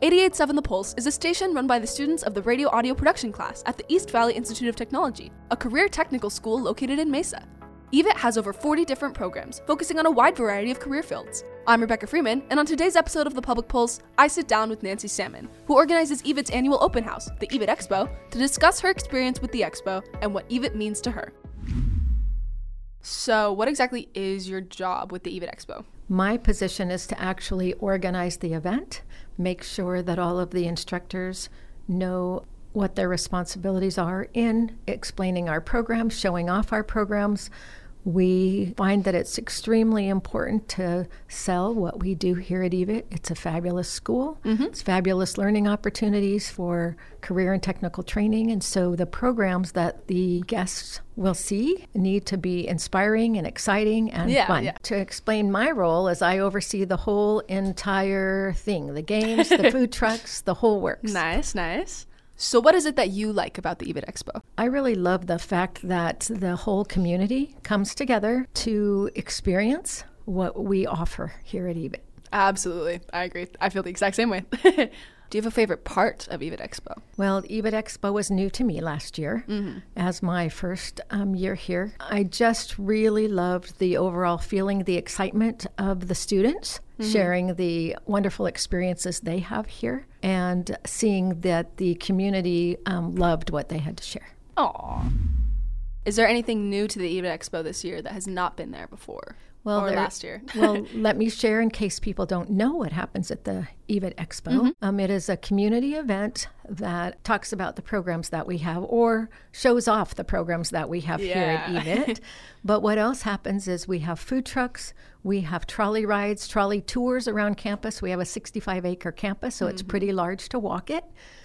887 The Pulse is a station run by the students of the radio audio production class at the East Valley Institute of Technology, a career technical school located in Mesa. EVIT has over 40 different programs, focusing on a wide variety of career fields. I'm Rebecca Freeman, and on today's episode of The Public Pulse, I sit down with Nancy Salmon, who organizes EVIT's annual open house, the EVIT Expo, to discuss her experience with the expo and what EVIT means to her. So, what exactly is your job with the EVIT Expo? My position is to actually organize the event, make sure that all of the instructors know what their responsibilities are in explaining our programs, showing off our programs, we find that it's extremely important to sell what we do here at EVIT. It's a fabulous school. Mm-hmm. It's fabulous learning opportunities for career and technical training. And so the programs that the guests will see need to be inspiring and exciting and yeah, fun. Yeah. To explain my role as I oversee the whole entire thing the games, the food trucks, the whole works. Nice, nice. So, what is it that you like about the EVIT Expo? I really love the fact that the whole community comes together to experience what we offer here at EVIT. Absolutely. I agree. I feel the exact same way. Do you have a favorite part of EVIT Expo? Well, EVIT Expo was new to me last year mm-hmm. as my first um, year here. I just really loved the overall feeling, the excitement of the students mm-hmm. sharing the wonderful experiences they have here and seeing that the community um, loved what they had to share. Aww. Is there anything new to the EVIT Expo this year that has not been there before? Well, or last year. well, let me share in case people don't know what happens at the EVIT Expo. Mm-hmm. Um, it is a community event that talks about the programs that we have or shows off the programs that we have yeah. here at EVIT. but what else happens is we have food trucks, we have trolley rides, trolley tours around campus. We have a 65 acre campus, so mm-hmm. it's pretty large to walk it.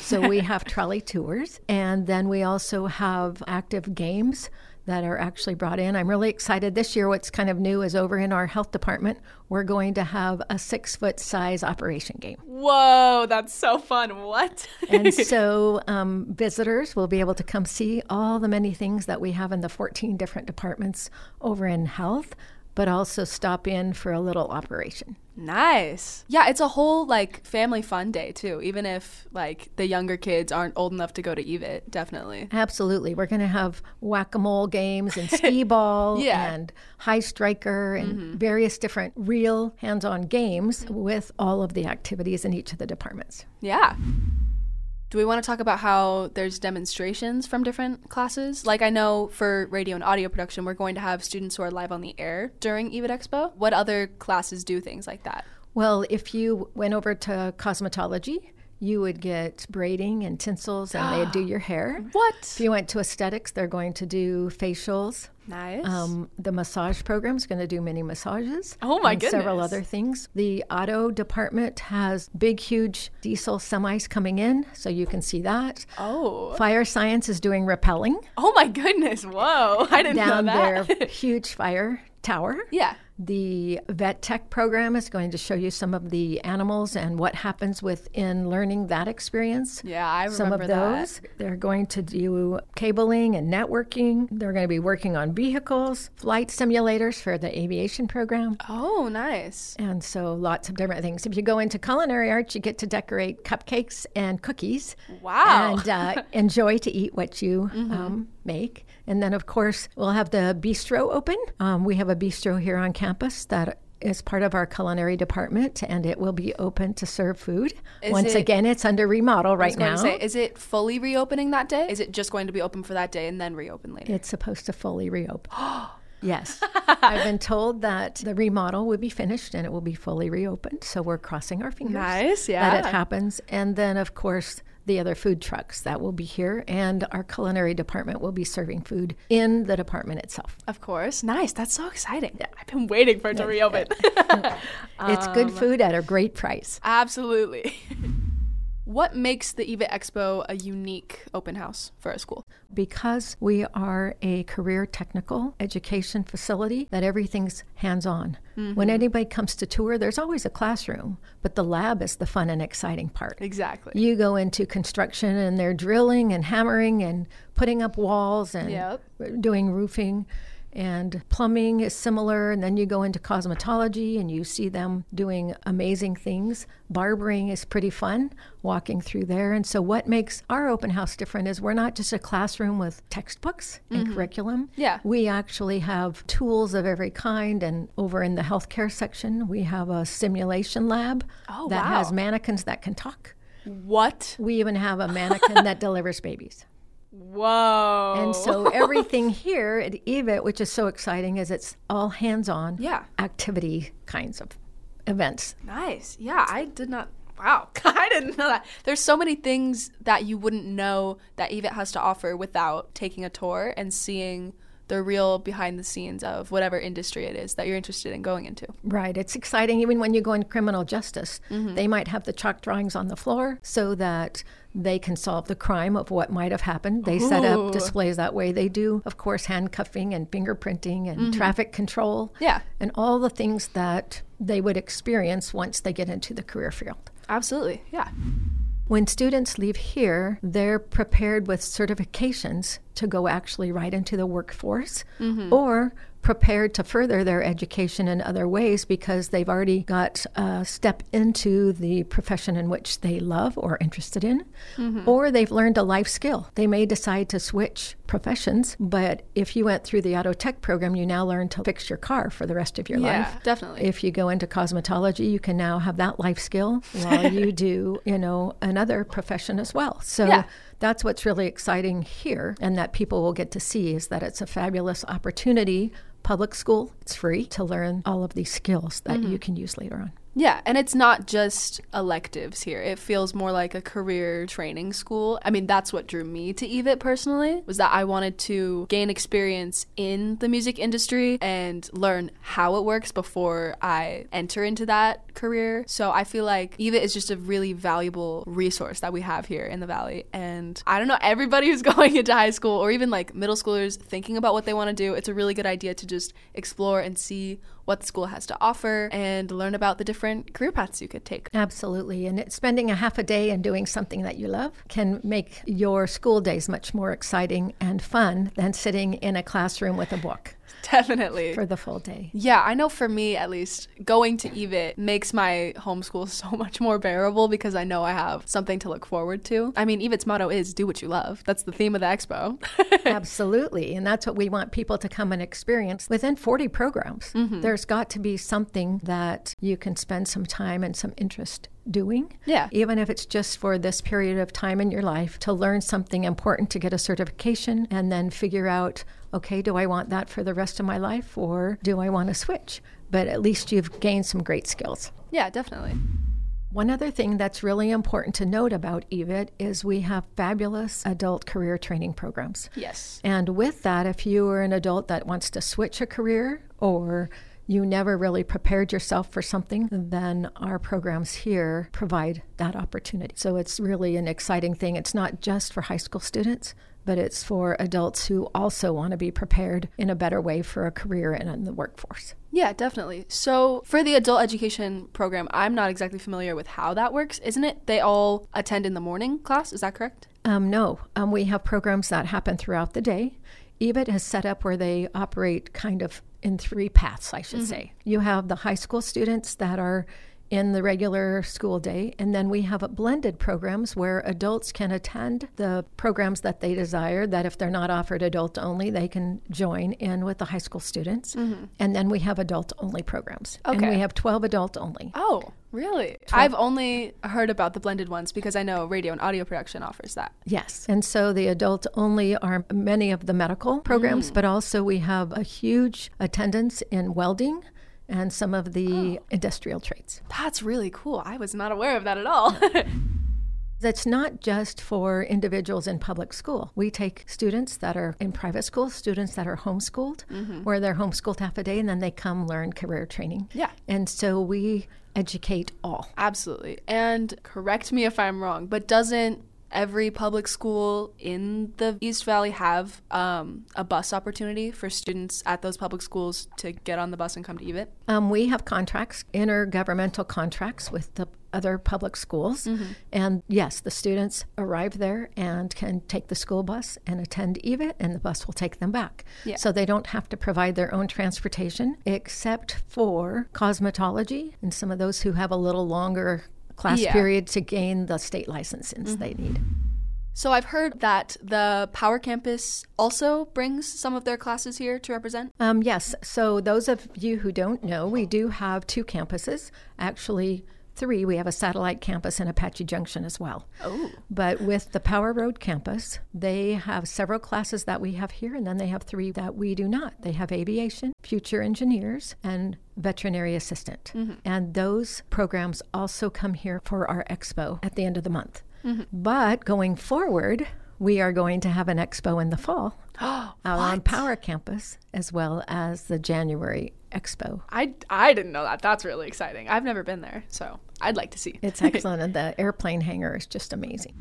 So we have trolley tours. And then we also have active games that are actually brought in. I'm really excited. This year, what's kind of new is over in our health department, we're going to have a six foot size operation game. Whoa, that's so fun. What? and so um, visitors will be able to come see all the many things that we have in the 14 different departments over in health but also stop in for a little operation. Nice. Yeah, it's a whole like family fun day too, even if like the younger kids aren't old enough to go to EVIT, definitely. Absolutely. We're going to have whack-a-mole games and skee ball yeah. and high striker and mm-hmm. various different real hands-on games with all of the activities in each of the departments. Yeah. Do we want to talk about how there's demonstrations from different classes? Like I know for radio and audio production, we're going to have students who are live on the air during EVIT Expo. What other classes do things like that? Well, if you went over to cosmetology, you would get braiding and tinsels and they'd do your hair. What? If you went to aesthetics, they're going to do facials. Nice. Um, the massage program is going to do mini massages. Oh my and goodness. Several other things. The auto department has big, huge diesel semis coming in, so you can see that. Oh. Fire science is doing rappelling. Oh my goodness! Whoa, I didn't Down know that. Down their huge fire tower. Yeah. The vet tech program is going to show you some of the animals and what happens within learning that experience. Yeah, I remember some of those. That. They're going to do cabling and networking. They're going to be working on vehicles, flight simulators for the aviation program. Oh, nice. And so lots of different things. If you go into culinary arts, you get to decorate cupcakes and cookies. Wow. And uh, enjoy to eat what you mm-hmm. um, make. And then, of course, we'll have the bistro open. Um, we have a bistro here on campus that is part of our culinary department, and it will be open to serve food. Is Once it, again, it's under remodel right now. Say, is it fully reopening that day? Is it just going to be open for that day and then reopen later? It's supposed to fully reopen. Yes. I've been told that the remodel will be finished and it will be fully reopened. So we're crossing our fingers. Nice, yeah. That it happens. And then, of course, the other food trucks that will be here, and our culinary department will be serving food in the department itself. Of course. Nice. That's so exciting. Yeah. I've been waiting for it to reopen. it's good um, food at a great price. Absolutely. What makes the EVIT Expo a unique open house for a school? Because we are a career technical education facility, that everything's hands on. Mm-hmm. When anybody comes to tour, there's always a classroom, but the lab is the fun and exciting part. Exactly. You go into construction and they're drilling and hammering and putting up walls and yep. doing roofing And plumbing is similar. And then you go into cosmetology and you see them doing amazing things. Barbering is pretty fun, walking through there. And so, what makes our open house different is we're not just a classroom with textbooks and mm-hmm. curriculum. Yeah. We actually have tools of every kind. And over in the healthcare section, we have a simulation lab Oh, that has mannequins that can talk. What? We even have a mannequin that delivers babies. Whoa. And so everything here at EVIT, which is so exciting, is it's all hands-on Yeah. activity kinds of events. Nice. Yeah, I did not. Wow, I didn't know that. There's so many things that you wouldn't know that EVIT has to offer without taking a tour and seeing the real behind the scenes of whatever industry it is that you're interested in going into. Right. It's exciting even when you go in criminal justice. Mm-hmm. They might have the chalk drawings on the floor so that they can solve the crime of what might have happened. They set up displays that way. They do, of course, handcuffing and fingerprinting and mm-hmm. traffic control. Yeah. And all the things that they would experience once they get into the career field. Absolutely. Yeah. When students leave here, they're prepared with certifications to go actually right into the workforce mm-hmm. or prepared to further their education in other ways because they've already got a step into the profession in which they love or interested in, mm-hmm. or they've learned a life skill. They may decide to switch professions, but if you went through the auto tech program, you now learn to fix your car for the rest of your Yeah, life. definitely. If you go into cosmetology, you can now have that life skill while you do, you know, another profession as well. So Yeah. That's what's really exciting here and that people will get to see is that it's a fabulous opportunity. Public school, it's free to learn all of these skills that Mm-hmm. you can use later on. Yeah, and it's not just electives here. It feels more like a career training school. I mean, that's what drew me to EVIT personally, was that I wanted to gain experience in the music industry and learn how it works before I enter into that career. So I feel like EVIT is just a really valuable resource that we have here in the Valley. And I don't know, everybody who's going into high school or even like middle schoolers thinking about what they want to do, it's a really good idea to just explore and see what school has to offer and learn about the different career paths you could take. Absolutely. And spending a half a day and doing something that you love can make your school days much more exciting and fun than sitting in a classroom with a book Definitely. for the full day. Yeah, I know for me at least, going to EVIT makes my homeschool so much more bearable because I know I have something to look forward to. I mean, EVIT's motto is do what you love. That's the theme of the expo. Absolutely. And that's what we want people to come and experience within 40 programs. Mm-hmm. There's got to be something that you can spend some time and some interest doing. Yeah. Even if it's just for this period of time in your life to learn something important to get a certification and then figure out, okay, do I want that for the rest of my life or do I want to switch? But at least you've gained some great skills. yeah, definitely. One other thing that's really important to note about EVIT is we have fabulous adult career training programs. Yes. And with that, if you are an adult that wants to switch a career or you never really prepared yourself for something, then our programs here provide that opportunity. So it's really an exciting thing. It's not just for high school students, but it's for adults who also want to be prepared in a better way for a career and in the workforce. Yeah, definitely. So, for the adult education program, I'm not exactly familiar with how that works, isn't it? They all attend in the morning class, is that correct? Um, no, um, we have programs that happen throughout the day. EVIT has set up where they operate kind of in three paths, I should say. You have the high school students that are in the regular school day, and then we have a blended programs where adults can attend the programs that they desire. That if they're not offered adult only, they can join in with the high school students. Mm-hmm. And then we have adult only programs, Okay. and we have 12 adult only. Oh, really? I've only heard about the blended ones because I know radio and audio production offers that. Yes. And so the adult only are many of the medical programs, mm. but also we have a huge attendance in welding and some of the oh. industrial trades. That's really cool. I was not aware of that at all. That's not just for individuals in public school. We take students that are in private school, students that are homeschooled, mm-hmm. where they're homeschooled half a day, and then they come learn career training. Yeah. And so we educate all. Absolutely. And correct me if I'm wrong, but doesn't every public school in the East Valley have um, a bus opportunity for students at those public schools to get on the bus and come to EVIT? Um, we have contracts, intergovernmental contracts with the other public schools. Mm-hmm. And yes, the students arrive there and can take the school bus and attend EVIT, and the bus will take them back. Yeah. So they don't have to provide their own transportation, except for cosmetology and some of those who have a little longer class yeah. period to gain the state licenses mm-hmm. they need. So I've heard that the Power Campus also brings some of their classes here to represent. Um, yes. So those of you who don't know, we do have two campuses. Actually, three. We have a satellite campus in Apache Junction as well. Oh. But with the Power Road campus, they have several classes that we have here, and then they have three that we do not. They have aviation, future engineers, and veterinary assistant. Mm-hmm. And those programs also come here for our expo at the end of the month. Mm-hmm. But going forward, we are going to have an expo in the fall out on Power Campus as well as the January Expo. I, I didn't know that. That's really exciting. I've never been there, so I'd like to see. It's excellent, and the airplane hangar is just amazing.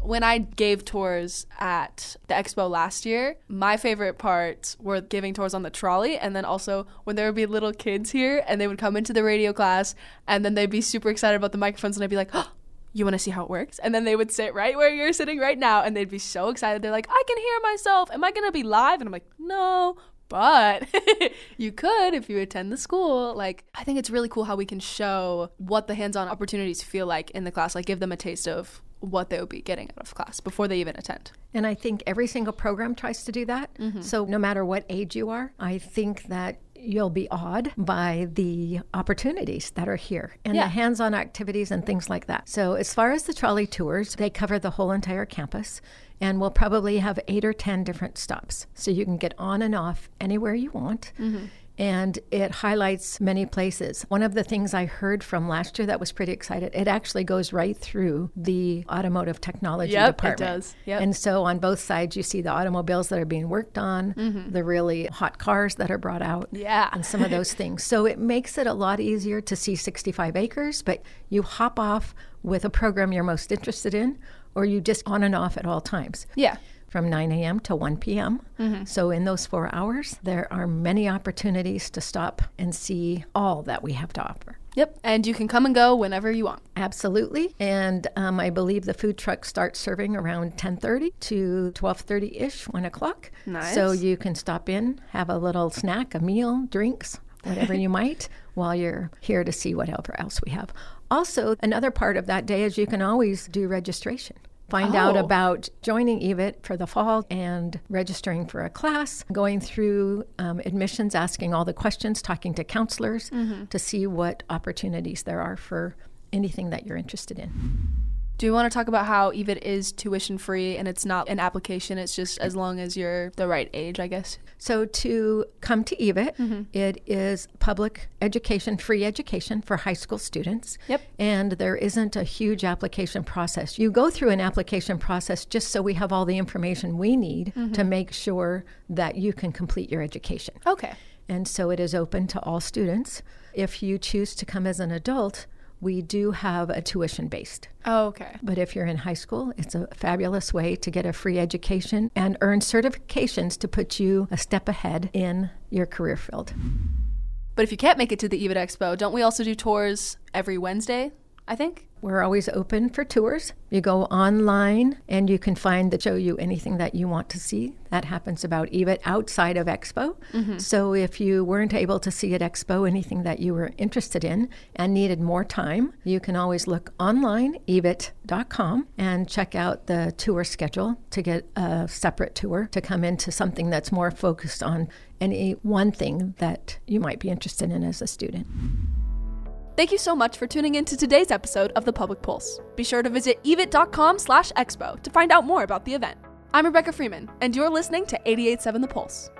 When I gave tours at the expo last year, my favorite parts were giving tours on the trolley, and then also when there would be little kids here and they would come into the radio class, and then they'd be super excited about the microphones, and I'd be like, oh, you want to see how it works? And then they would sit right where you're sitting right now and they'd be so excited. They're like, I can hear myself. Am I going to be live? And I'm like, no, but you could if you attend the school. Like, I think it's really cool how we can show what the hands on opportunities feel like in the class, like, give them a taste of what they'll be getting out of class before they even attend. And I think every single program tries to do that. Mm-hmm. So, no matter what age you are, I think that you'll be awed by the opportunities that are here and yeah. the hands on activities and things like that. So, as far as the trolley tours, they cover the whole entire campus and we'll probably have eight or 10 different stops. So, you can get on and off anywhere you want. Mm-hmm and it highlights many places. One of the things I heard from last year that was pretty excited, it actually goes right through the automotive technology yep, department. It does. Yep. And so on both sides you see the automobiles that are being worked on, mm-hmm. the really hot cars that are brought out. Yeah. And some of those things. So it makes it a lot easier to see 65 acres, but you hop off with a program you're most interested in or you just on and off at all times. Yeah from 9 a.m. to 1 p.m. Mm-hmm. So, in those four hours, there are many opportunities to stop and see all that we have to offer. Yep, and you can come and go whenever you want. Absolutely, and um, I believe the food truck starts serving around 10:30 to 12:30 ish, one o'clock. Nice. So you can stop in, have a little snack, a meal, drinks, whatever you might, while you're here to see whatever else we have. Also, another part of that day is you can always do registration find oh. out about joining EVIT for the fall and registering for a class, going through um, admissions, asking all the questions, talking to counselors mm-hmm. to see what opportunities there are for anything that you're interested in. Do you want to talk about how EVIT is tuition free and it's not an application? It's just as long as you're the right age, I guess. So to come to EVIT, mm-hmm. it is public education, free education for high school students. Yep. And there isn't a huge application process. You go through an application process just so we have all the information we need mm-hmm. to make sure that you can complete your education. Okay. And so it is open to all students. If you choose to come as an adult, we do have a tuition based. Oh, okay. But if you're in high school, it's a fabulous way to get a free education and earn certifications to put you a step ahead in your career field. But if you can't make it to the EVIT Expo, don't we also do tours every Wednesday? I think. We're always open for tours. You go online and you can find that show you anything that you want to see. That happens about EVIT outside of Expo. Mm-hmm. So if you weren't able to see at Expo anything that you were interested in and needed more time, you can always look online, evit.com, and check out the tour schedule to get a separate tour to come into something that's more focused on any one thing that you might be interested in as a student. Thank you so much for tuning in to today's episode of The Public Pulse. Be sure to visit evit.com slash expo to find out more about the event. I'm Rebecca Freeman, and you're listening to 88.7 The Pulse.